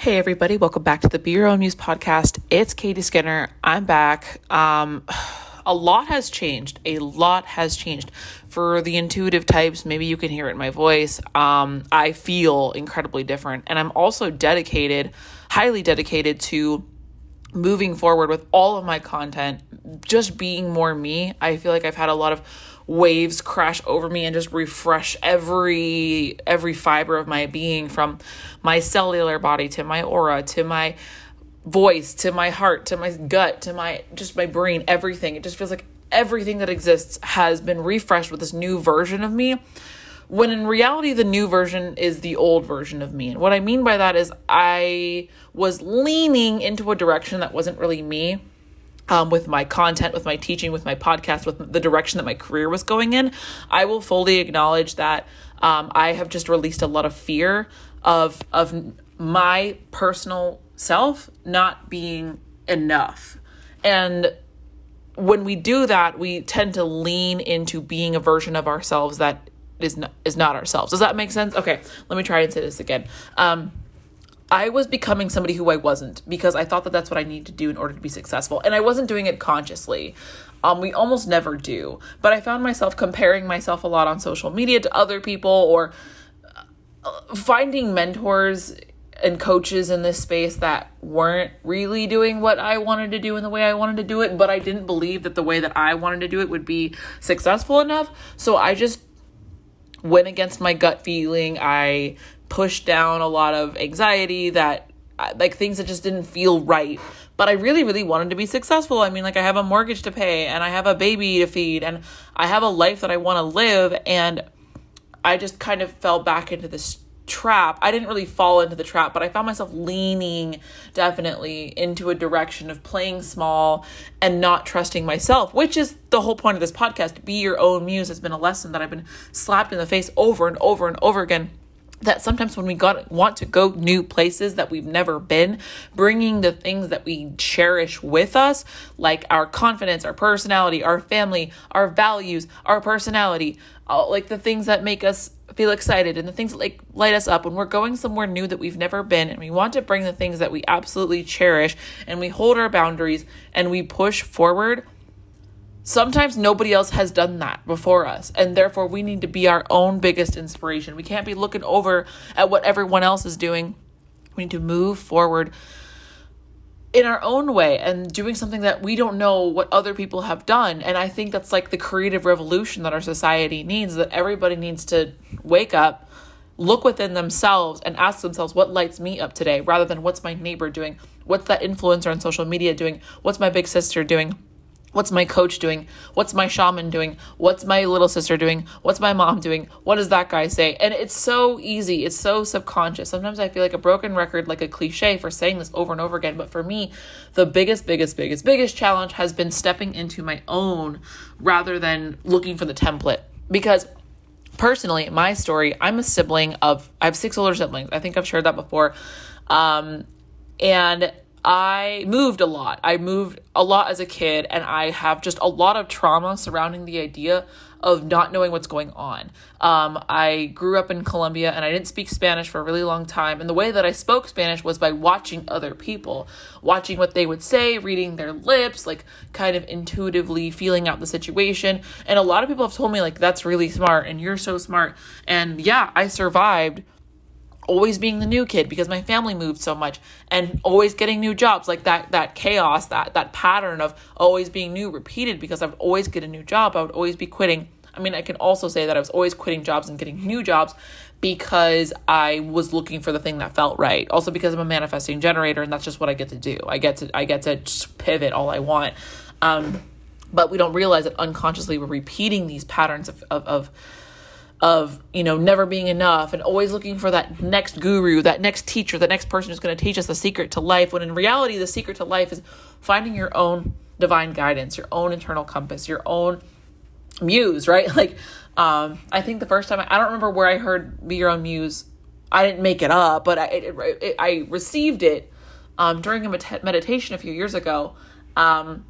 Hey everybody, welcome back to the Be Your Own Muse podcast. It's Katie Skinner. I'm back. Um a lot has changed. A lot has changed. For the intuitive types, maybe you can hear it in my voice. Um I feel incredibly different and I'm also dedicated, highly dedicated to moving forward with all of my content, just being more me. I feel like I've had a lot of waves crash over me and just refresh every every fiber of my being from my cellular body to my aura to my voice to my heart to my gut to my just my brain everything. It just feels like everything that exists has been refreshed with this new version of me. When in reality the new version is the old version of me. And what i mean by that is i was leaning into a direction that wasn't really me um, with my content, with my teaching, with my podcast, with the direction that my career was going in, I will fully acknowledge that um, I have just released a lot of fear of of my personal self not being enough, and when we do that, we tend to lean into being a version of ourselves that is not is not ourselves. Does that make sense? Okay, let me try and say this again. Um, I was becoming somebody who I wasn't because I thought that that's what I need to do in order to be successful. And I wasn't doing it consciously. Um, we almost never do. But I found myself comparing myself a lot on social media to other people or uh, finding mentors and coaches in this space that weren't really doing what I wanted to do in the way I wanted to do it, but I didn't believe that the way that I wanted to do it would be successful enough. So I just went against my gut feeling. I pushed down a lot of anxiety that like things that just didn't feel right. But i really really wanted to be successful. I mean like i have a mortgage to pay and i have a baby to feed and i have a life that i want to live and i just kind of fell back into this trap. I didn't really fall into the trap but i found myself leaning definitely into a direction of playing small and not trusting myself which is the whole point of this podcast. Be your own muse. Has been a lesson that i've been slapped in the face over and over and over again that sometimes when we got want to go new places that we've never been bringing the things that we cherish with us like our confidence our personality our family our values our personality uh, like the things that make us feel excited and the things that like light us up. When we're going somewhere new that we've never been and we want to bring the things that we absolutely cherish and we hold our boundaries and we push forward Sometimes nobody else has done that before us, and therefore we need to be our own biggest inspiration. We can't be looking over at what everyone else is doing. We need to move forward in our own way and doing something that we don't know what other people have done. And I think that's like the creative revolution that our society needs, that everybody needs to wake up, look within themselves, and ask themselves, what lights me up today, rather than what's my neighbor doing? What's that influencer on social media doing? What's my big sister doing? What's my coach doing? What's my shaman doing? What's my little sister doing? What's my mom doing? What does that guy say? And it's so easy. It's so subconscious. Sometimes I feel like a broken record, like a cliche for saying this over and over again. But for me, the biggest, biggest, biggest, biggest challenge has been stepping into my own rather than looking for the template. Because personally, my story, I'm a sibling of, I have six older siblings. I think I've shared that before. Um, and I moved a lot. I moved a lot as a kid, and I have just a lot of trauma surrounding the idea of not knowing what's going on. Um, I grew up in Colombia and I didn't speak Spanish for a really long time. And the way that I spoke Spanish was by watching other people, watching what they would say, reading their lips, like kind of intuitively feeling out the situation. And a lot of people have told me, like, that's really smart and you're so smart. And yeah, I survived always being the new kid because my family moved so much and always getting new jobs like that that chaos that that pattern of always being new repeated because I would always get a new job. I would always be quitting. I mean I can also say that I was always quitting jobs and getting new jobs because I was looking for the thing that felt right. Also because I'm a manifesting generator and that's just what I get to do. I get to I get to pivot all I want. Um but we don't realize that unconsciously we're repeating these patterns of, of, of of you know never being enough and always looking for that next guru that next teacher the next person who's going to teach us the secret to life when in reality the secret to life is finding your own divine guidance your own internal compass your own muse right? Like um i think the first time i, I don't remember where i heard be your own muse. I didn't make it up but i it, it, i received it um during a med- meditation a few years ago. Um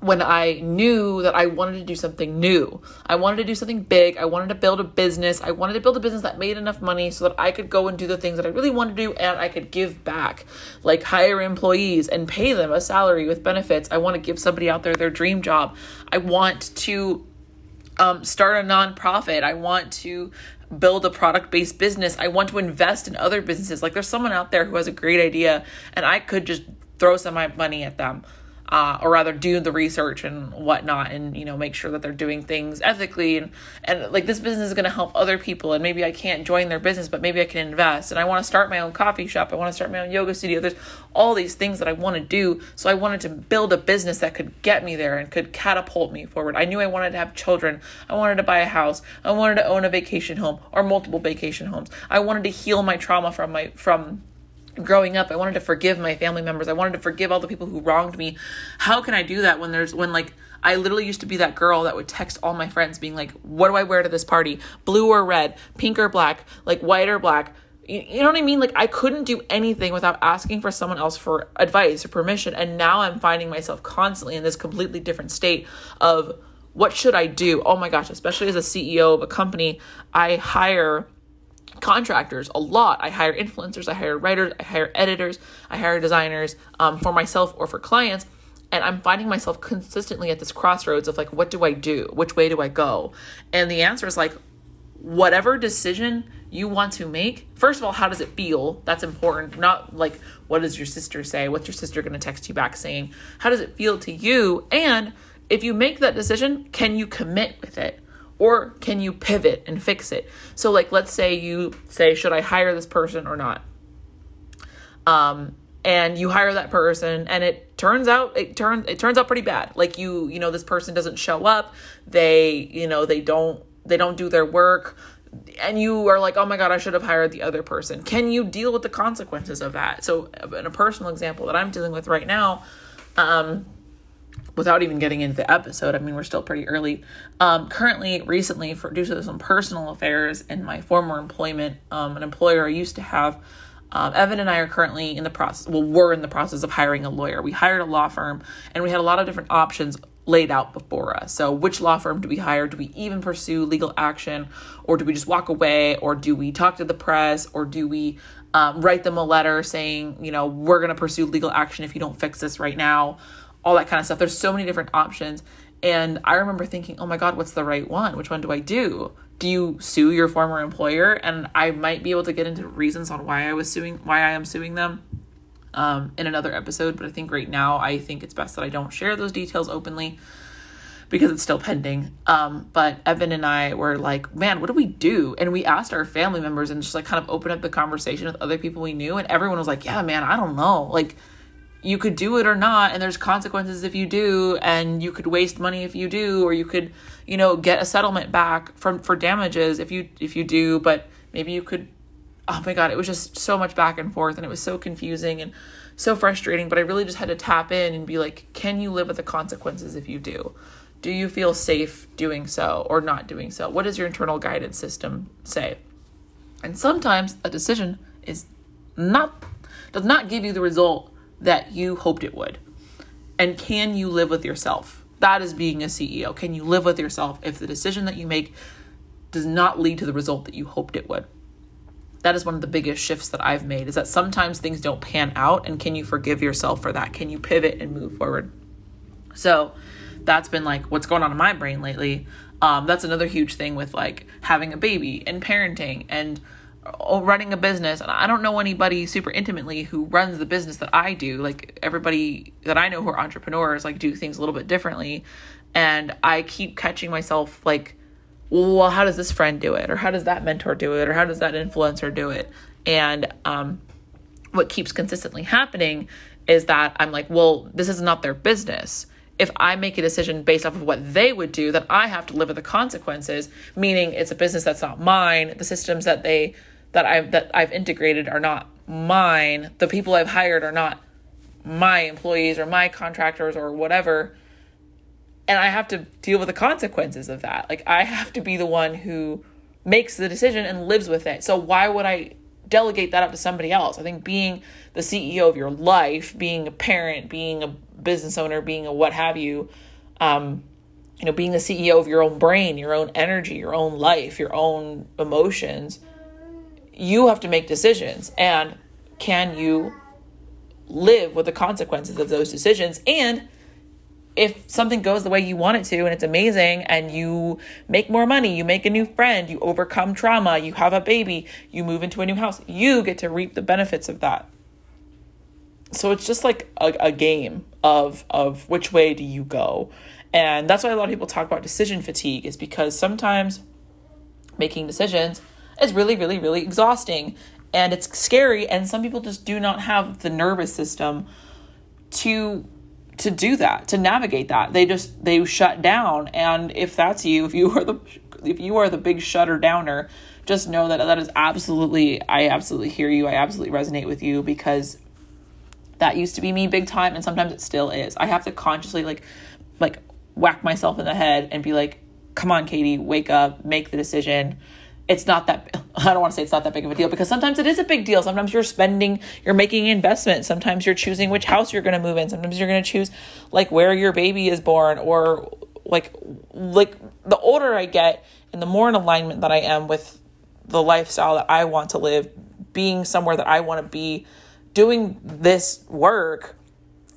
when I knew that I wanted to do something new. I wanted to do something big. I wanted to build a business. I wanted to build a business that made enough money so that I could go and do the things that I really wanted to do and I could give back, like hire employees and pay them a salary with benefits. I want to give somebody out there their dream job. I want to um, start a nonprofit. I want to build a product based business. I want to invest in other businesses. Like there's someone out there who has a great idea and I could just throw some of my money at them uh, or rather do the research and whatnot and you know make sure that they're doing things ethically and and like this business is going to help other people and maybe i can't join their business but maybe i can invest and i want to start my own coffee shop. I want to start my own yoga studio. There's all these things that i want to do. So i wanted to build a business that could get me there and could catapult me forward. I knew i wanted to have children. I wanted to buy a house. I wanted to own a vacation home or multiple vacation homes. I wanted to heal my trauma from my from growing up i wanted to forgive my family members. I wanted to forgive all the people who wronged me. How can i do that when there's when like i literally used to be that girl that would text all my friends being like what do i wear to this party? Blue or red? Pink or black? Like white or black? You, know what i mean? Like i couldn't do anything without asking for someone else for advice or permission. And now i'm finding myself constantly in this completely different state of what should i do? Oh my gosh especially as a ceo of a company i hire contractors a lot. I hire influencers, I hire writers, I hire editors, I hire designers um, for myself or for clients. And I'm finding myself consistently at this crossroads of like, what do I do? Which way do I go? And the answer is like, whatever decision you want to make, first of all, how does it feel? That's important. Not like, what does your sister say? What's your sister going to text you back saying? How does it feel to you? And if you make that decision, can you commit with it? Or can you pivot and fix it? So like let's say you say should i hire this person or not? Um and you hire that person and it turns out it turns it turns out pretty bad. Like you you know this person doesn't show up. They you know they don't they don't do their work. And you are like oh my god i should have hired the other person. Can you deal with the consequences of that? So in a personal example that i'm dealing with right now um without even getting into the episode, I mean, we're still pretty early. Um, currently, recently, for due to some personal affairs in my former employment, um, an employer I used to have, um, Evan and I are currently in the process, well, we're in the process of hiring a lawyer. We hired a law firm and we had a lot of different options laid out before us. So, which law firm do we hire? Do we even pursue legal action or do we just walk away or do we talk to the press or do we um, write them a letter saying, you know, we're going to pursue legal action if you don't fix this right now? All that kind of stuff. There's so many different options. And I remember thinking, oh my God, what's the right one? Which one do I do? Do you sue your former employer? And I might be able to get into reasons on why I was suing, why I am suing them um, in another episode. But I think right now, I think it's best that I don't share those details openly because it's still pending. Um, but Evan and I were like, man, what do we do? And we asked our family members and just like kind of opened up the conversation with other people we knew. And everyone was like, yeah, man, I don't know. Like, you could do it or not and there's consequences if you do and you could waste money if you do or you could you know get a settlement back from for damages if you if you do but maybe you could oh my god it was just so much back and forth and it was so confusing and so frustrating but i really just had to tap in and be like can you live with the consequences if you do? Do you feel safe doing so or not doing so? What does your internal guidance system say? And sometimes a decision is not does not give you the result that you hoped it would? And can you live with yourself? That is being a CEO. Can you live with yourself if the decision that you make does not lead to the result that you hoped it would? That is one of the biggest shifts that I've made is that sometimes things don't pan out and can you forgive yourself for that? Can you pivot and move forward? So that's been like what's going on in my brain lately. Um, that's another huge thing with like having a baby and parenting and running a business and i don't know anybody super intimately who runs the business that i do. Like everybody that i know who are entrepreneurs like do things a little bit differently. And i keep catching myself like well how does this friend do it? Or how does that mentor do it? Or how does that influencer do it? And um, what keeps consistently happening is that i'm like well this is not their business. If I make a decision based off of what they would do, then I have to live with the consequences, meaning it's a business that's not mine. The systems that they that I've that I've integrated are not mine. The people I've hired are not my employees or my contractors or whatever. And I have to deal with the consequences of that. Like I have to be the one who makes the decision and lives with it. So why would I delegate that up to somebody else. I think being the CEO of your life, being a parent, being a business owner, being a what have you, um, you know, being the CEO of your own brain, your own energy, your own life, your own emotions, you have to make decisions. And can you live with the consequences of those decisions? And if something goes the way you want it to and it's amazing and you make more money, you make a new friend, you overcome trauma, you have a baby, you move into a new house, you get to reap the benefits of that. So it's just like a, a game of of which way do you go? And that's why a lot of people talk about decision fatigue is because sometimes making decisions is really really really exhausting and it's scary and some people just do not have the nervous system to to do that to navigate that. They just they shut down and if that's you if you are the if you are the big shutter downer just know that that is absolutely i absolutely hear you i absolutely resonate with you because that used to be me big time and sometimes it still is. I have to consciously like like whack myself in the head and be like come on katie wake up make the decision it's not that I don't want to say it's not that big of a deal because sometimes it is a big deal. Sometimes you're spending, you're making investments. Sometimes you're choosing which house you're going to move in. Sometimes you're going to choose like where your baby is born or like like the older I get and the more in alignment that I am with the lifestyle that I want to live, being somewhere that I want to be, doing this work,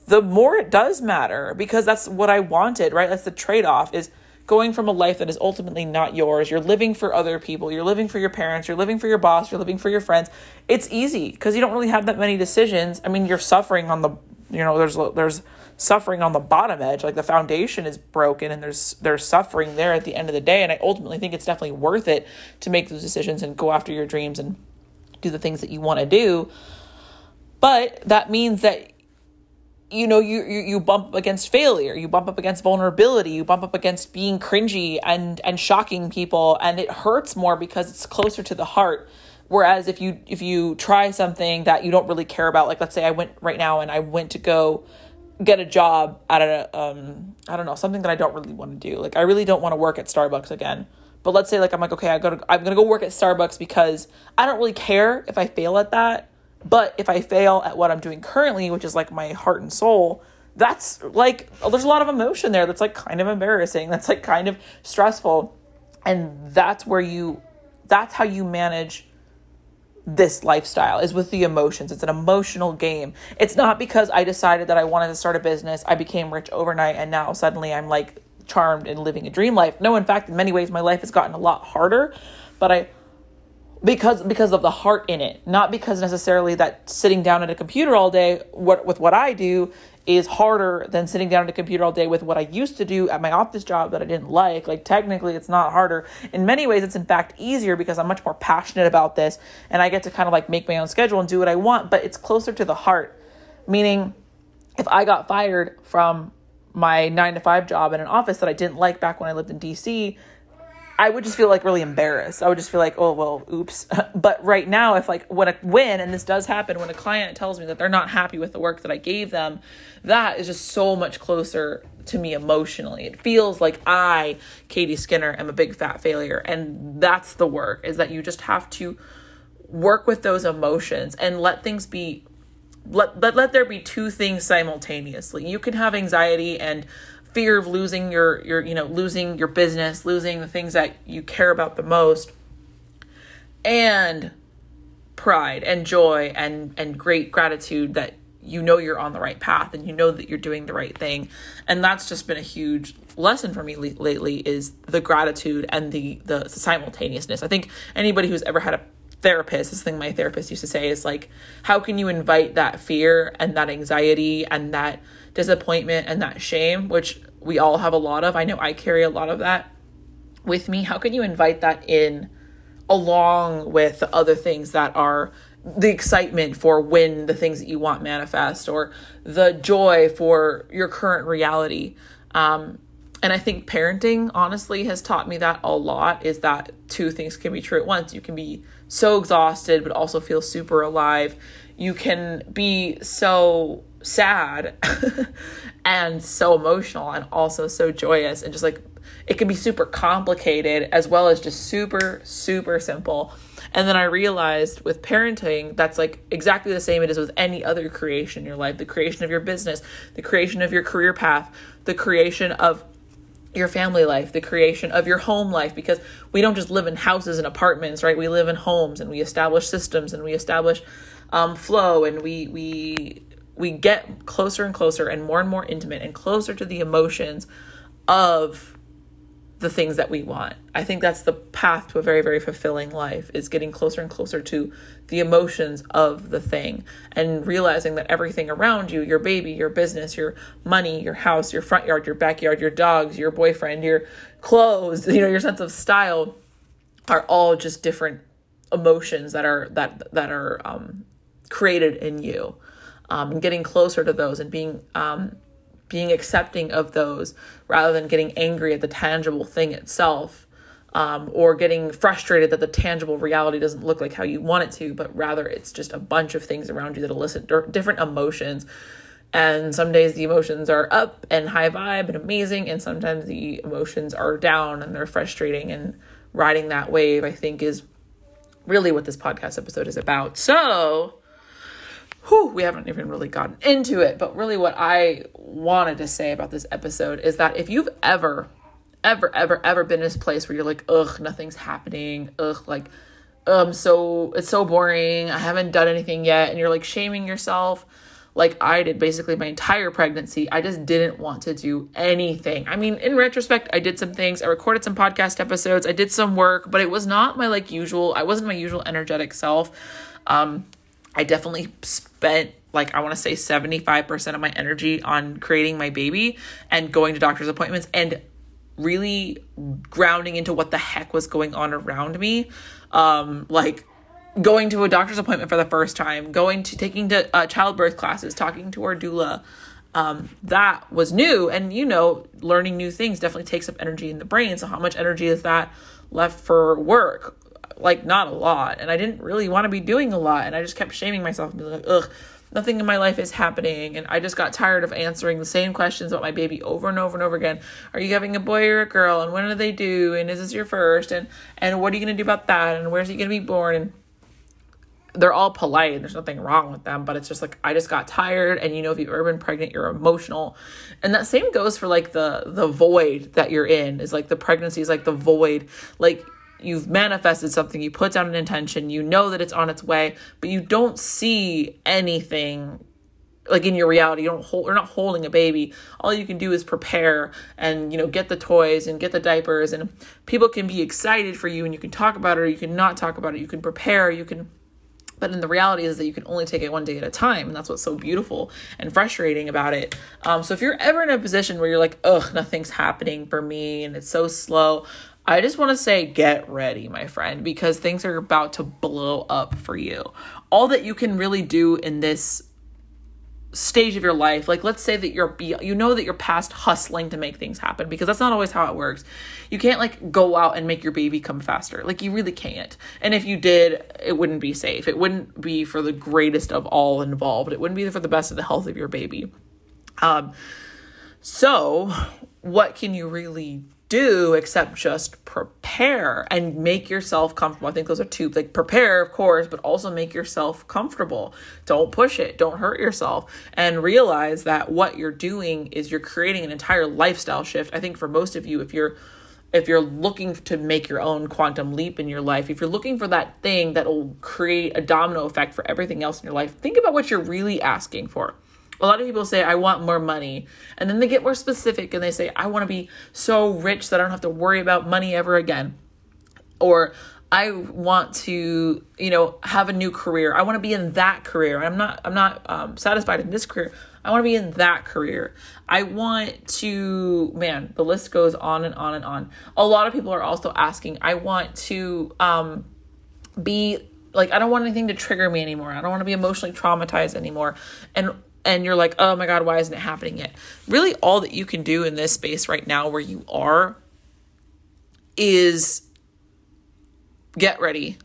the more it does matter because that's what I wanted, right? That's the trade-off is going from a life that is ultimately not yours. You're living for other people. You're living for your parents. You're living for your boss. You're living for your friends. It's easy because you don't really have that many decisions. I mean, you're suffering on the, you know, there's there's suffering on the bottom edge. Like the foundation is broken and there's there's suffering there at the end of the day. And I ultimately think it's definitely worth it to make those decisions and go after your dreams and do the things that you want to do. But that means that you know you, you you bump up against failure you bump up against vulnerability you bump up against being cringy and and shocking people and it hurts more because it's closer to the heart. Whereas if you if you try something that you don't really care about like let's say i went right now and i went to go get a job at a um i don't know something that i don't really want to do. Like i really don't want to work at starbucks again. But let's say like i'm like okay i go to i'm gonna go work at starbucks because i don't really care if i fail at that but if I fail at what I'm doing currently, which is like my heart and soul, that's like there's a lot of emotion there that's like kind of embarrassing. That's like kind of stressful. And that's where you that's how you manage this lifestyle is with the emotions. It's an emotional game. It's not because I decided that I wanted to start a business, I became rich overnight and now suddenly I'm like charmed and living a dream life. No, in fact, in many ways my life has gotten a lot harder, but I because because of the heart in it not because necessarily that sitting down at a computer all day what with what I do is harder than sitting down at a computer all day with what I used to do at my office job that I didn't like. Like technically it's not harder. In many ways it's in fact easier because I'm much more passionate about this and I get to kind of like make my own schedule and do what I want but it's closer to the heart. Meaning if I got fired from my 9 to 5 job in an office that I didn't like back when I lived in DC I would just feel like really embarrassed. I would just feel like, oh well, oops. but right now, if like when a win, and this does happen, when a client tells me that they're not happy with the work that I gave them, that is just so much closer to me emotionally. It feels like I, Katie Skinner, am a big fat failure, and that's the work. Is that you just have to work with those emotions and let things be let, let let there be two things simultaneously. You can have anxiety and fear of losing your your you know losing your business losing the things that you care about the most. And pride and joy and and great gratitude that you know you're on the right path and you know that you're doing the right thing. And that's just been a huge lesson for me lately is the gratitude and the the simultaneousness. I think anybody who's ever had a therapist this thing my therapist used to say is like how can you invite that fear and that anxiety and that disappointment and that shame which we all have a lot of. I know i carry a lot of that with me. How can you invite that in along with the other things that are the excitement for when the things that you want manifest or the joy for your current reality? Um, and I think parenting honestly has taught me that a lot is that two things can be true at once. You can be so exhausted but also feel super alive. You can be so sad and so emotional and also so joyous and just like it can be super complicated as well as just super super simple. And then I realized with parenting, that's like exactly the same it is with any other creation in your life the creation of your business, the creation of your career path, the creation of your family life, the creation of your home life, because we don't just live in houses and apartments, right? We live in homes and we establish systems and we establish um, flow and we we we get closer and closer and more and more intimate and closer to the emotions of the things that we want. I think that's the path to a very, very fulfilling life is getting closer and closer to the emotions of the thing and realizing that everything around you, your baby, your business, your money, your house, your front yard, your backyard, your dogs, your boyfriend, your clothes, you know, your sense of style are all just different emotions that are that that are um, created in you. Um, and getting closer to those and being um, being accepting of those rather than getting angry at the tangible thing itself um, or getting frustrated that the tangible reality doesn't look like how you want it to, but rather it's just a bunch of things around you that elicit different emotions. And some days the emotions are up and high vibe and amazing, and sometimes the emotions are down and they're frustrating. And riding that wave, I think, is really what this podcast episode is about. So, whew, we haven't even really gotten into it, but really what I wanted to say about this episode is that if you've ever, ever, ever, ever been in this place where you're like, ugh, nothing's happening, ugh, like, um, so it's so boring, I haven't done anything yet, and you're like shaming yourself, like I did basically my entire pregnancy. I just didn't want to do anything. I mean, in retrospect, I did some things. I recorded some podcast episodes. I did some work, but it was not my like usual. I wasn't my usual energetic self. Um, I definitely spent like I want to say 75% of my energy on creating my baby and going to doctor's appointments and really grounding into what the heck was going on around me. Um like going to a doctor's appointment for the first time, going to taking to uh, childbirth classes, talking to our doula. Um, that was new. And, you know, learning new things definitely takes up energy in the brain. So, how much energy is that left for work? Like not a lot and i didn't really want to be doing a lot and i just kept shaming myself and being like ugh nothing in my life is happening and i just got tired of answering the same questions about my baby over and over and over again. Are you having a boy or a girl? And when do they do and is this your first? And and what are you going to do about that? And where's he going to be born? And they're all polite and there's nothing wrong with them but it's just like i just got tired and you know if you've ever been pregnant you're emotional. And that same goes for like the the void that you're in is like the pregnancy is like the void. Like you've manifested something, you put down an intention, you know that it's on its way, but you don't see anything like in your reality. You don't hold you're not holding a baby. All you can do is prepare and you know get the toys and get the diapers and people can be excited for you and you can talk about it or you can not talk about it. You can prepare you can but in the reality is that you can only take it one day at a time and that's what's so beautiful and frustrating about it. Um, so if you're ever in a position where you're like ugh nothing's happening for me and it's so slow I just want to say get ready, my friend, because things are about to blow up for you. All that you can really do in this stage of your life, like let's say that you're you know that you're past hustling to make things happen because that's not always how it works. You can't like go out and make your baby come faster. Like you really can't. And if you did, it wouldn't be safe. It wouldn't be for the greatest of all involved. It wouldn't be for the best of the health of your baby. Um so, what can you really do except just prepare and make yourself comfortable. I think those are two like prepare, of course, but also make yourself comfortable. Don't push it, don't hurt yourself, and realize that what you're doing is you're creating an entire lifestyle shift. I think for most of you, if you're if you're looking to make your own quantum leap in your life, if you're looking for that thing that will create a domino effect for everything else in your life, think about what you're really asking for a lot of people say i want more money. And then they get more specific and they say i want to be so rich that i don't have to worry about money ever again. Or i want to you know have a new career. I want to be in that career. I'm not i'm not um, satisfied in this career. I want to be in that career. I want to man the list goes on and on and on. A lot of people are also asking i want to um, be like i don't want anything to trigger me anymore. I don't want to be emotionally traumatized anymore. And and you're like, oh my God, why isn't it happening yet? Really, all that you can do in this space right now where you are is get ready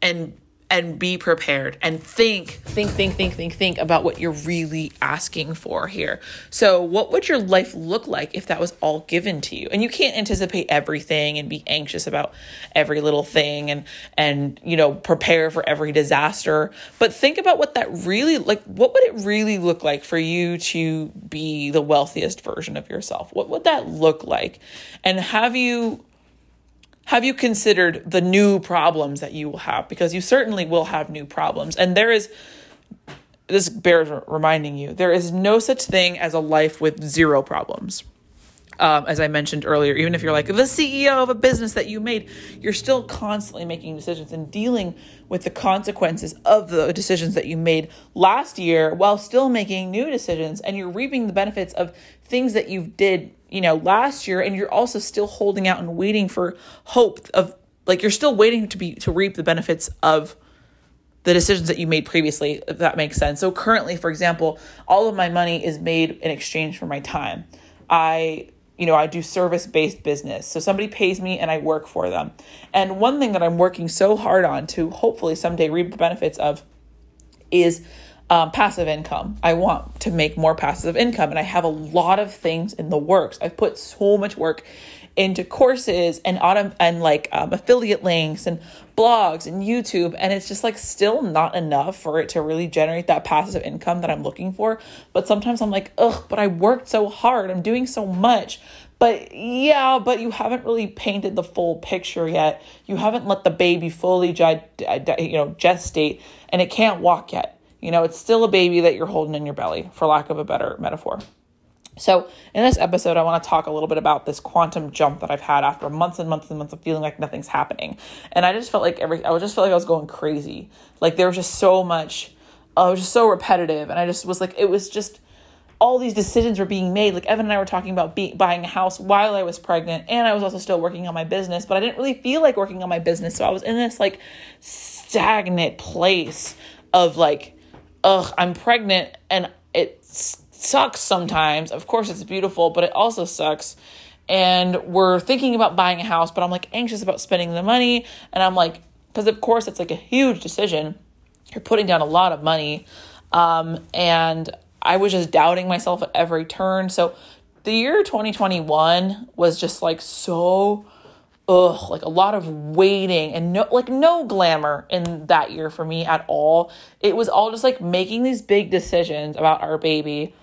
and and be prepared and think, think, think, think, think, think about what you're really asking for here. So, what would your life look like if that was all given to you? And you can't anticipate everything and be anxious about every little thing and and you know prepare for every disaster. But think about what that really like. What would it really look like for you to be the wealthiest version of yourself? What would that look like? And have you have you considered the new problems that you will have? Because you certainly will have new problems. And there is, this bears reminding you, there is no such thing as a life with zero problems. Um, as I mentioned earlier, even if you're like the CEO of a business that you made, you're still constantly making decisions and dealing with the consequences of the decisions that you made last year while still making new decisions. And you're reaping the benefits of things that you did you know, last year and you're also still holding out and waiting for hope of like you're still waiting to be to reap the benefits of the decisions that you made previously, if that makes sense. So currently, for example, all of my money is made in exchange for my time. I you know, I do service based business. So somebody pays me and I work for them. And one thing that I'm working so hard on to hopefully someday reap the benefits of is um, passive income. I want to make more passive income, and I have a lot of things in the works. I've put so much work into courses and and like um, affiliate links and blogs and YouTube, and it's just like still not enough for it to really generate that passive income that I'm looking for. But sometimes I'm like, ugh, but I worked so hard, I'm doing so much. But yeah, but you haven't really painted the full picture yet. You haven't let the baby fully, you know, gestate, and it can't walk yet you know, it's still a baby that you're holding in your belly, for lack of a better metaphor. So, in this episode, I want to talk a little bit about this quantum jump that I've had after months and months and months of feeling like nothing's happening. And I just felt like every, I just felt like I was going crazy. Like there was just so much, it was just so repetitive. And I just was like, it was just, all these decisions were being made. Like Evan and I were talking about be- buying a house while I was pregnant, and I was also still working on my business, but I didn't really feel like working on my business. So I was in this like stagnant place of like, ugh, I'm pregnant and it sucks sometimes. Of course, it's beautiful, but it also sucks. And we're thinking about buying a house, but I'm like anxious about spending the money. And I'm like, because of course, it's like a huge decision. You're putting down a lot of money. Um, and I was just doubting myself at every turn. So the year 2021 was just like so ugh, like a lot of waiting and no like no glamour in that year for me at all. It was all just like making these big decisions about our baby.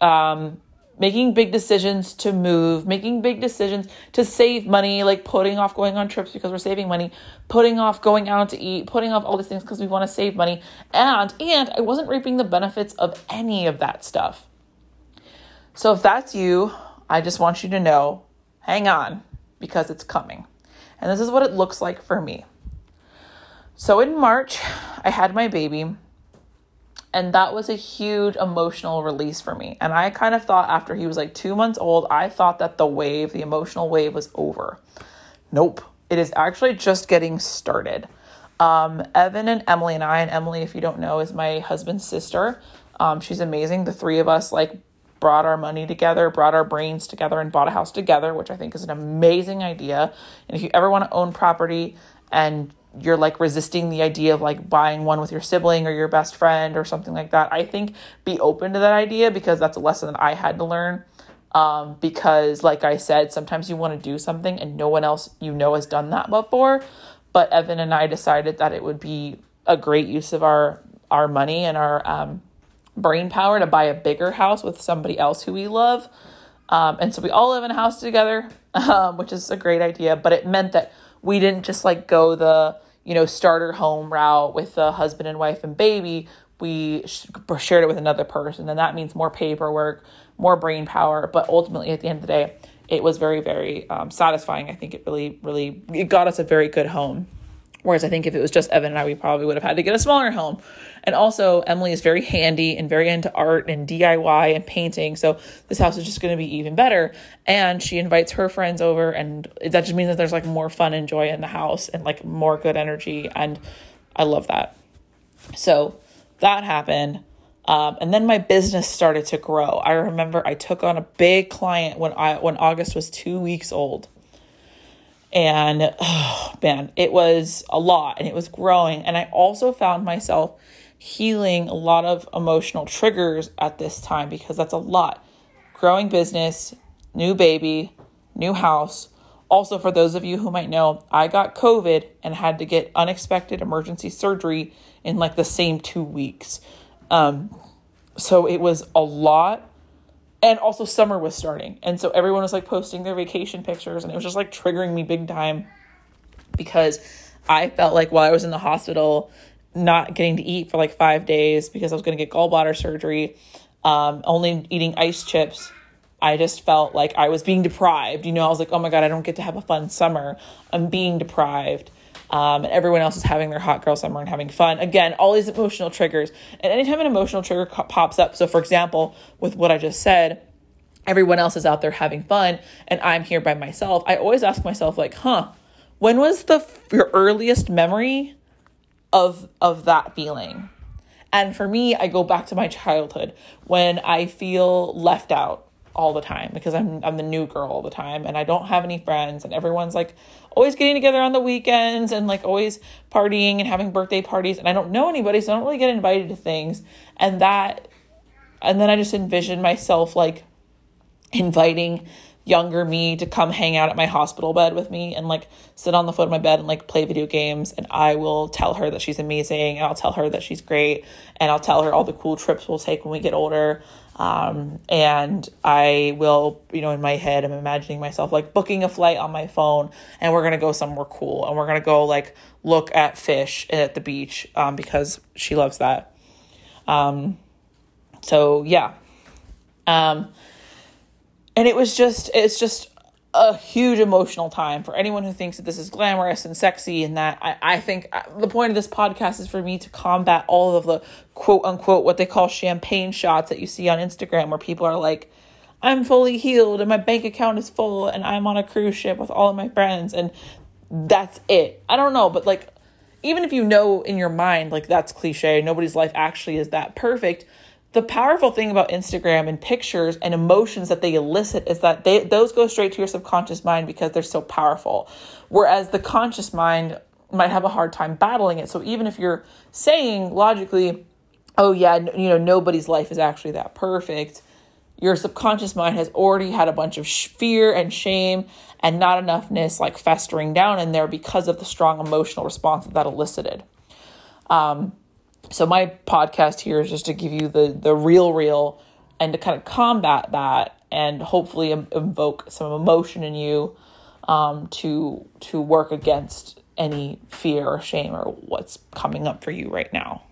Um making big decisions to move, making big decisions to save money, like putting off going on trips because we're saving money, putting off going out to eat, putting off all these things because we want to save money. And and I wasn't reaping the benefits of any of that stuff. So if that's you, I just want you to know, hang on because it's coming. And this is what it looks like for me. So in March, I had my baby, and that was a huge emotional release for me. And I kind of thought after he was like two months old, I thought that the wave, the emotional wave, was over. Nope, it is actually just getting started. Um, Evan and Emily and I, and Emily, if you don't know, is my husband's sister. Um, she's amazing. The three of us like brought our money together, brought our brains together, and bought a house together, which I think is an amazing idea. And if you ever want to own property and you're like resisting the idea of like buying one with your sibling or your best friend or something like that, I think be open to that idea because that's a lesson that I had to learn. Um, because, like I said, sometimes you want to do something and no one else you know has done that before. But Evan and I decided that it would be a great use of our our money and our um, brain power to buy a bigger house with somebody else who we love. Um, and so we all live in a house together, um, which is a great idea. But it meant that we didn't just like go the, you know, starter home route with the husband and wife and baby. We shared it with another person. And that means more paperwork, more brain power. But ultimately, at the end of the day, it was very, very um, satisfying. I think it really, really, it got us a very good home. Whereas I think if it was just Evan and I, we probably would have had to get a smaller home. And also, Emily is very handy and very into art and DIY and painting. So this house is just going to be even better. And she invites her friends over, and that just means that there's like more fun and joy in the house and like more good energy. And I love that. So that happened. Um, and then my business started to grow. I remember I took on a big client when I when August was two weeks old And oh, man, it was a lot and it was growing. And I also found myself healing a lot of emotional triggers at this time because that's a lot. Growing business, new baby, new house. Also, for those of you who might know, I got COVID and had to get unexpected emergency surgery in like the same two weeks. Um, so it was a lot. And also, summer was starting. And so everyone was like posting their vacation pictures, and it was just like triggering me big time because I felt like while I was in the hospital, not getting to eat for like five days because I was going to get gallbladder surgery, um, only eating ice chips. I just felt like I was being deprived. You know, I was like, oh my God, I don't get to have a fun summer. I'm being deprived um, and everyone else is having their hot girl summer and having fun. Again, all these emotional triggers. And anytime an emotional trigger co- pops up, so for example, with what I just said, everyone else is out there having fun and I'm here by myself. I always ask myself, like, huh, when was the your earliest memory of of that feeling? And for me, I go back to my childhood when I feel left out all the time because I'm I'm the new girl all the time and I don't have any friends and everyone's like always getting together on the weekends and like always partying and having birthday parties and I don't know anybody so I don't really get invited to things. And that and then I just envision myself like inviting younger me to come hang out at my hospital bed with me and like sit on the foot of my bed and like play video games and I will tell her that she's amazing and I'll tell her that she's great and I'll tell her all the cool trips we'll take when we get older um, and I will, you know, in my head, I'm imagining myself like booking a flight on my phone and we're going to go somewhere cool and we're going to go like look at fish at the beach um, because she loves that. Um, so yeah. Um, and it was just, it's just a huge emotional time for anyone who thinks that this is glamorous and sexy and that I, I think uh, the point of this podcast is for me to combat all of the quote unquote what they call champagne shots that you see on Instagram where people are like I'm fully healed and my bank account is full and I'm on a cruise ship with all of my friends and that's it. I don't know, but like even if you know in your mind like that's cliche, nobody's life actually is that perfect the powerful thing about Instagram and pictures and emotions that they elicit is that they those go straight to your subconscious mind because they're so powerful. Whereas the conscious mind might have a hard time battling it. So even if you're saying logically, "Oh yeah, you know, nobody's life is actually that perfect," your subconscious mind has already had a bunch of fear and shame and not enoughness like festering down in there because of the strong emotional response that that elicited. Um, so my podcast here is just to give you the the real real and to kind of combat that and hopefully invoke some emotion in you um, to to work against any fear or shame or what's coming up for you right now.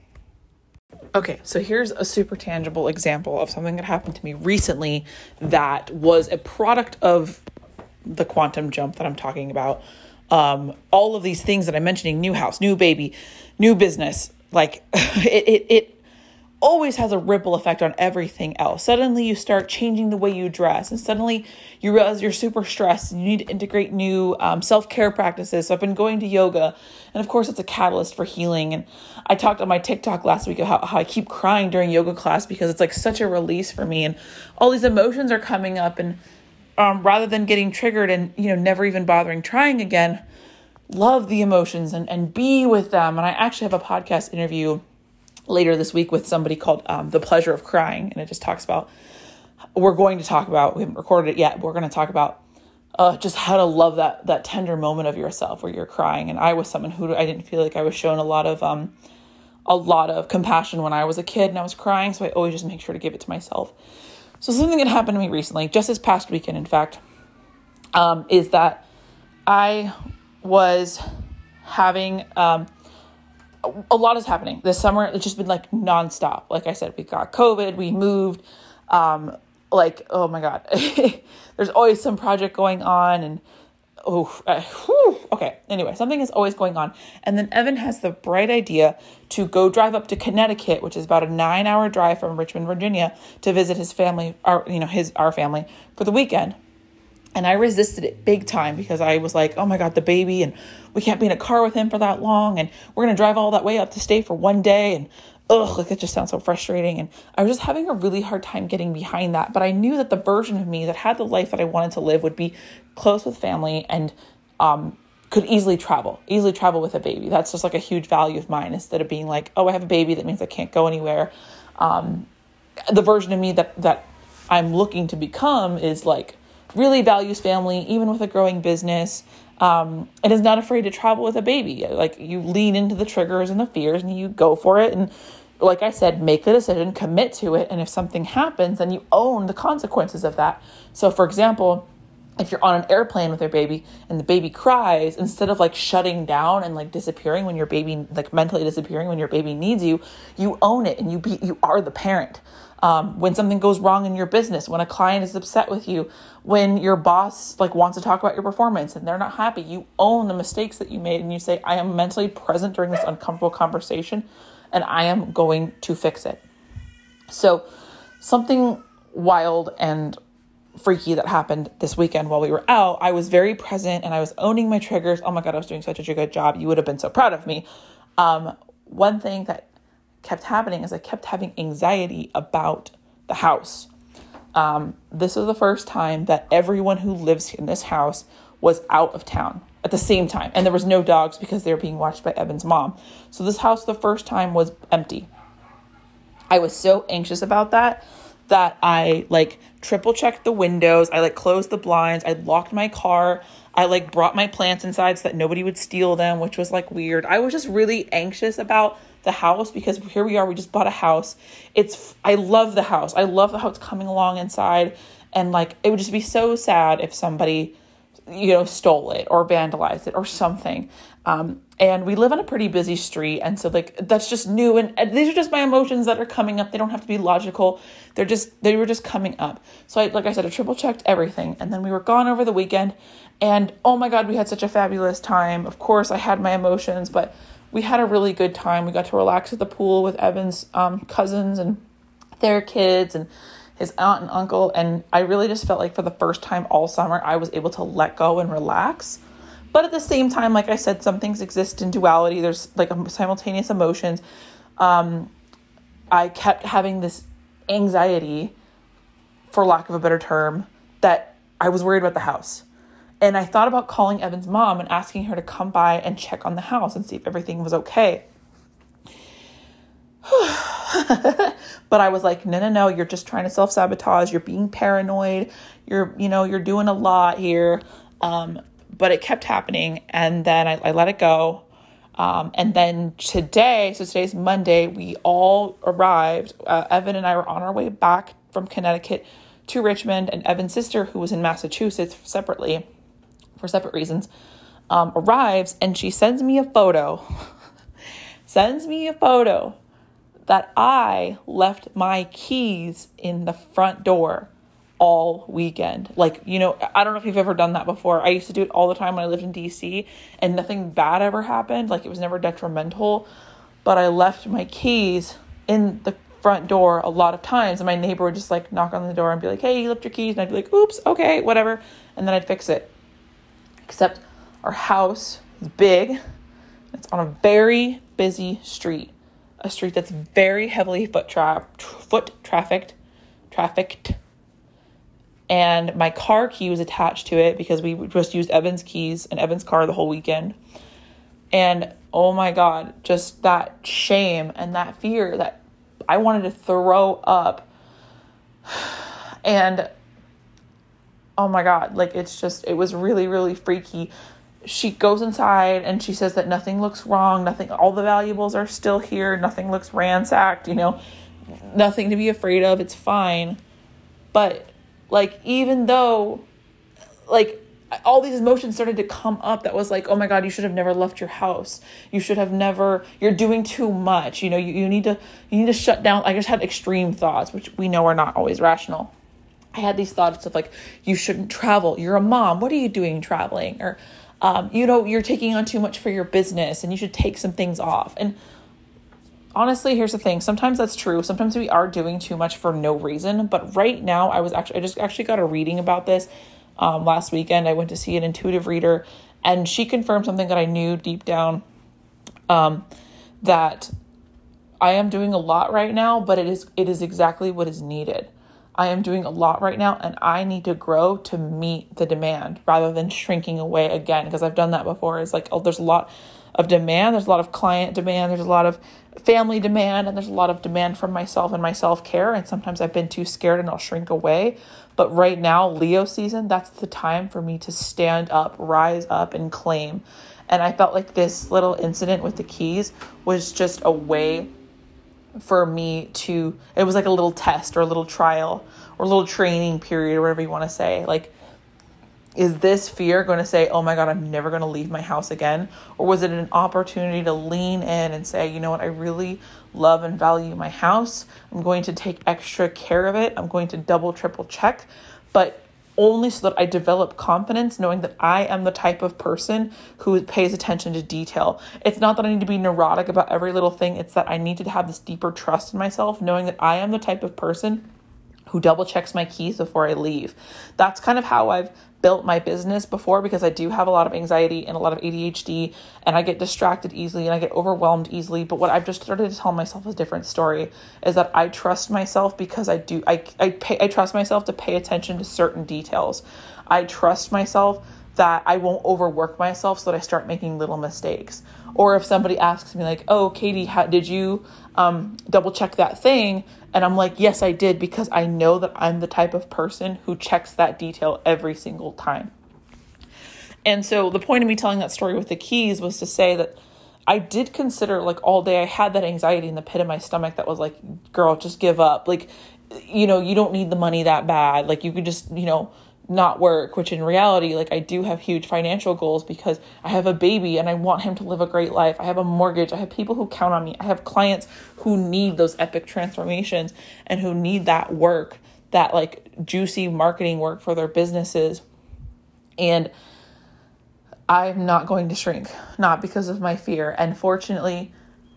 Okay, so here's a super tangible example of something that happened to me recently that was a product of the quantum jump that I'm talking about. Um, all of these things that I'm mentioning new house, new baby, new business, like it, it, it always has a ripple effect on everything else. Suddenly you start changing the way you dress, and suddenly you realize you're super stressed and you need to integrate new um, self care practices. So I've been going to yoga, and of course, it's a catalyst for healing. And I talked on my TikTok last week about how, how I keep crying during yoga class because it's like such a release for me, and all these emotions are coming up. And um, rather than getting triggered and you know never even bothering trying again, love the emotions and, and be with them. And I actually have a podcast interview later this week with somebody called um, The Pleasure of Crying. And it just talks about, we're going to talk about, we haven't recorded it yet, but we're going to talk about uh, just how to love that that tender moment of yourself where you're crying. And I was someone who I didn't feel like I was shown a lot of um, a lot of compassion when I was a kid and I was crying, so I always just make sure to give it to myself. So something that happened to me recently, just this past weekend, in fact, um, is that I was having um, a lot is happening this summer. It's just been like nonstop. Like I said, we got COVID, we moved. Um, like oh my god, there's always some project going on, and oh, uh, okay. Anyway, something is always going on, and then Evan has the bright idea to go drive up to Connecticut, which is about a nine-hour drive from Richmond, Virginia, to visit his family, our you know his our family for the weekend. And I resisted it big time because I was like, oh my God, the baby, and we can't be in a car with him for that long. And we're to drive all that way up to stay for one day. And ugh, like it just sounds so frustrating. And I was just having a really hard time getting behind that. But I knew that the version of me that had the life that I wanted to live would be close with family and um, could easily travel, easily travel with a baby. That's just like a huge value of mine instead of being like, oh, I have a baby, that means I can't go anywhere. Um, the version of me that, that I'm looking to become is like really values family, even with a growing business, um, and is not afraid to travel with a baby. Like you lean into the triggers and the fears and you go for it. And like I said, make the decision, commit to it. And if something happens, then you own the consequences of that. So, for example, if you're on an airplane with your baby and the baby cries, instead of like shutting down and like disappearing when your baby, like mentally disappearing when your baby needs you, you own it and you be, you are the parent. Um, when something goes wrong in your business, when a client is upset with you, when your boss like wants to talk about your performance and they're not happy, you own the mistakes that you made and you say, I am mentally present during this uncomfortable conversation and I am going to fix it. So, something wild and freaky that happened this weekend while we were out, I was very present and I was owning my triggers. Oh my God, I was doing such a good job. You would have been so proud of me. Um, one thing that kept happening is I kept having anxiety about the house. Um, this was the first time that everyone who lives in this house was out of town at the same time. And there was no dogs because they were being watched by Evan's mom. So this house the first time was empty. I was so anxious about that that I like triple checked the windows. I like closed the blinds. I locked my car. I like brought my plants inside so that nobody would steal them, which was like weird. I was just really anxious about the house because here we are, we just bought a house. It's I love the house. I love how it's coming along inside and like it would just be so sad if somebody you know stole it or vandalized it or something. Um, and we live on a pretty busy street and so like that's just new and, and, these are just my emotions that are coming up they don't have to be logical they're just they were just coming up so i like i said i triple checked everything and then we were gone over the weekend and oh my god we had such a fabulous time of course i had my emotions but we had a really good time. We got to relax at the pool with Evan's um, cousins and their kids and his aunt and uncle. And I really just felt like for the first time all summer, I was able to let go and relax. But at the same time, like I said, some things exist in duality. There's like simultaneous emotions. Um, I kept having this anxiety, for lack of a better term, that I was worried about the house. And I thought about calling Evan's mom and asking her to come by and check on the house and see if everything was okay. but I was like, no, no, no, you're just trying to self sabotage. You're being paranoid. You're, you know, you're doing a lot here. Um, but it kept happening. And then I, I let it go. Um, and then today, so today's Monday, we all arrived. Uh, Evan and I were on our way back from Connecticut to Richmond, and Evan's sister, who was in Massachusetts separately, for separate reasons, um, arrives and she sends me a photo, sends me a photo that I left my keys in the front door all weekend. Like, you know, I don't know if you've ever done that before. I used to do it all the time when I lived in DC and nothing bad ever happened. Like, it was never detrimental. But I left my keys in the front door a lot of times. And my neighbor would just like knock on the door and be like, hey, you left your keys. And I'd be like, oops, okay, whatever. And then I'd fix it except our house is big. It's on a very busy street, a street that's very heavily foot tra- foot trafficked, trafficked. And my car key was attached to it because we just used Evan's keys and Evan's car the whole weekend. And oh my god, just that shame and that fear that I wanted to throw up. And oh my god like it's just it was really really freaky she goes inside and she says that nothing looks wrong nothing all the valuables are still here nothing looks ransacked you know nothing to be afraid of it's fine but like even though like all these emotions started to come up that was like oh my god you should have never left your house you should have never you're doing too much you know you, you need to you need to shut down i just had extreme thoughts which we know are not always rational I had these thoughts of like, you shouldn't travel. You're a mom. What are you doing traveling? Or, um, you know, you're taking on too much for your business and you should take some things off. And honestly, here's the thing. Sometimes that's true. Sometimes we are doing too much for no reason. But right now, I was actually, I just actually got a reading about this um, last weekend. I went to see an intuitive reader and she confirmed something that I knew deep down um, that I am doing a lot right now, but it is it is exactly what is needed. I am doing a lot right now and I need to grow to meet the demand rather than shrinking away again because I've done that before. It's like, oh, there's a lot of demand, there's a lot of client demand, there's a lot of family demand, and there's a lot of demand from myself and my self care. And sometimes I've been too scared and I'll shrink away. But right now, Leo season, that's the time for me to stand up, rise up, and claim. And I felt like this little incident with the keys was just a way for me to it was like a little test or a little trial or a little training period or whatever you want to say like is this fear going to say oh my god i'm never going to leave my house again? Or was it an opportunity to lean in and say you know what i really love and value my house. I'm going to take extra care of it. I'm going to double triple check but only so that I develop confidence knowing that I am the type of person who pays attention to detail. It's not that I need to be neurotic about every little thing, it's that I need to have this deeper trust in myself, knowing that I am the type of person who double checks my keys before I leave. That's kind of how I've built my business before because I do have a lot of anxiety and a lot of ADHD and I get distracted easily and I get overwhelmed easily. But what I've just started to tell myself a different story is that I trust myself because I do I I pay I trust myself to pay attention to certain details. I trust myself that I won't overwork myself so that I start making little mistakes. Or if somebody asks me like, "Oh, Katie, how, did you um, double check that thing?" And I'm like, "Yes, I did," because I know that I'm the type of person who checks that detail every single time. And so the point of me telling that story with the keys was to say that I did consider like all day I had that anxiety in the pit of my stomach that was like, "Girl, just give up." Like, you know, you don't need the money that bad. Like you could just, you know, not work, which in reality, like I do have huge financial goals because I have a baby and I want him to live a great life. I have a mortgage. I have people who count on me. I have clients who need those epic transformations and who need that work, that like juicy marketing work for their businesses. And I'm not going to shrink, not because of my fear. And fortunately,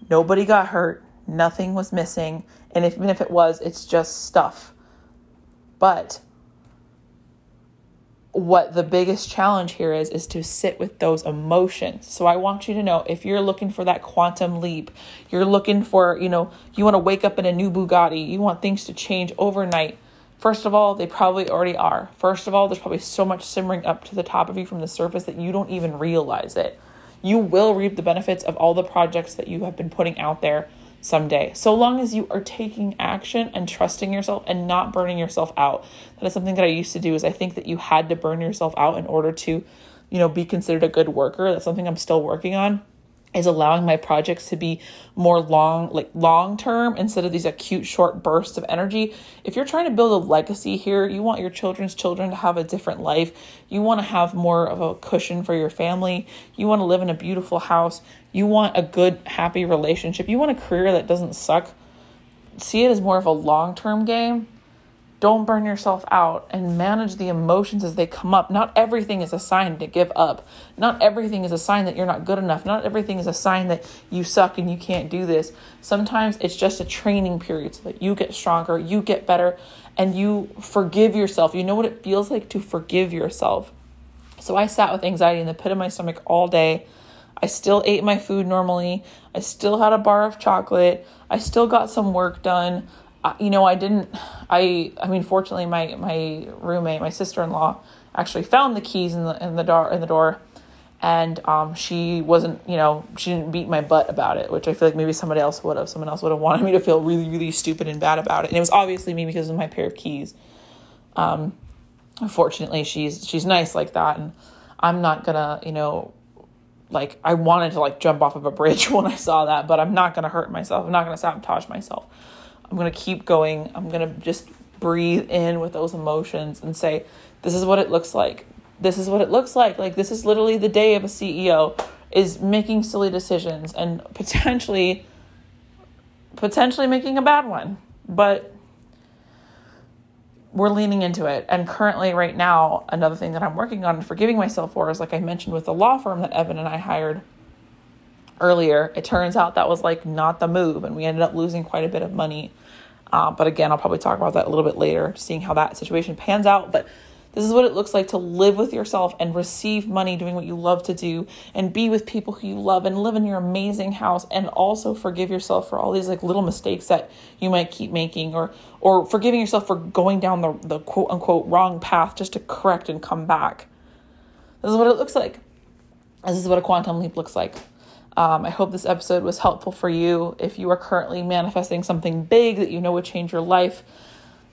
nobody got hurt, nothing was missing. And if, even if it was, it's just stuff. But what the biggest challenge here is is to sit with those emotions. So I want you to know if you're looking for that quantum leap, you're looking for, you know, you want to wake up in a new Bugatti, you want things to change overnight. First of all, they probably already are. First of all, there's probably so much simmering up to the top of you from the surface that you don't even realize it. You will reap the benefits of all the projects that you have been putting out there someday. So long as you are taking action and trusting yourself and not burning yourself out. That is something that I used to do is I think that you had to burn yourself out in order to, you know, be considered a good worker. That's something I'm still working on is allowing my projects to be more long like long term instead of these acute short bursts of energy. If you're trying to build a legacy here you want your children's children to have a different life. You want to have more of a cushion for your family. You want to live in a beautiful house. You want a good happy relationship. You want a career that doesn't suck. See it as more of a long term game don't burn yourself out and manage the emotions as they come up. Not everything is a sign to give up. Not everything is a sign that you're not good enough. Not everything is a sign that you suck and you can't do this. Sometimes it's just a training period so that you get stronger, you get better, and you forgive yourself. You know what it feels like to forgive yourself. So I sat with anxiety in the pit of my stomach all day. I still ate my food normally. I still had a bar of chocolate. I still got some work done you know, I didn't. I I mean, fortunately, my my roommate, my sister in law, actually found the keys in the in the door in the door, and um, she wasn't. You know, she didn't beat my butt about it, which I feel like maybe somebody else would have. Someone else would have wanted me to feel really really stupid and bad about it, and it was obviously me because of my pair of keys. Um, fortunately, she's she's nice like that, and I'm not gonna you know like I wanted to like jump off of a bridge when I saw that, but I'm not gonna hurt myself. I'm not gonna sabotage myself. I'm going to keep going. I'm going to just breathe in with those emotions and say, this is what it looks like. This is what it looks like. Like, this is literally the day of a CEO is making silly decisions and potentially potentially making a bad one but we're leaning into it and currently right now another thing that i'm working on and forgiving myself for is like i mentioned with the law firm that evan and i hired earlier it turns out that was like not the move and we ended up losing quite a bit of money uh, but again, I'll probably talk about that a little bit later, seeing how that situation pans out. But This is what it looks like to live with yourself and receive money doing what you love to do and be with people who you love and live in your amazing house and also forgive yourself for all these like little mistakes that you might keep making or or forgiving yourself for going down the, the quote unquote wrong path just to correct and come back. This is what it looks like. This is what a quantum leap looks like. Um, I hope this episode was helpful for you. If you are currently manifesting something big that you know would change your life,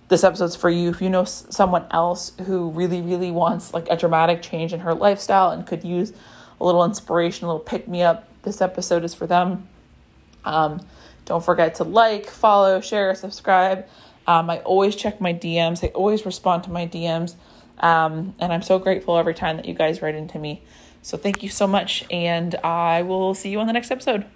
this episode's for you. If you know someone else who really, really wants like a dramatic change in her lifestyle and could use a little inspiration, a little pick me up, this episode is for them. Um, don't forget to like, follow, share, subscribe. Um, I always check my DMs. I always respond to my DMs. Um, and I'm so grateful every time that you guys write into me. So thank you so much, and I will see you on the next episode.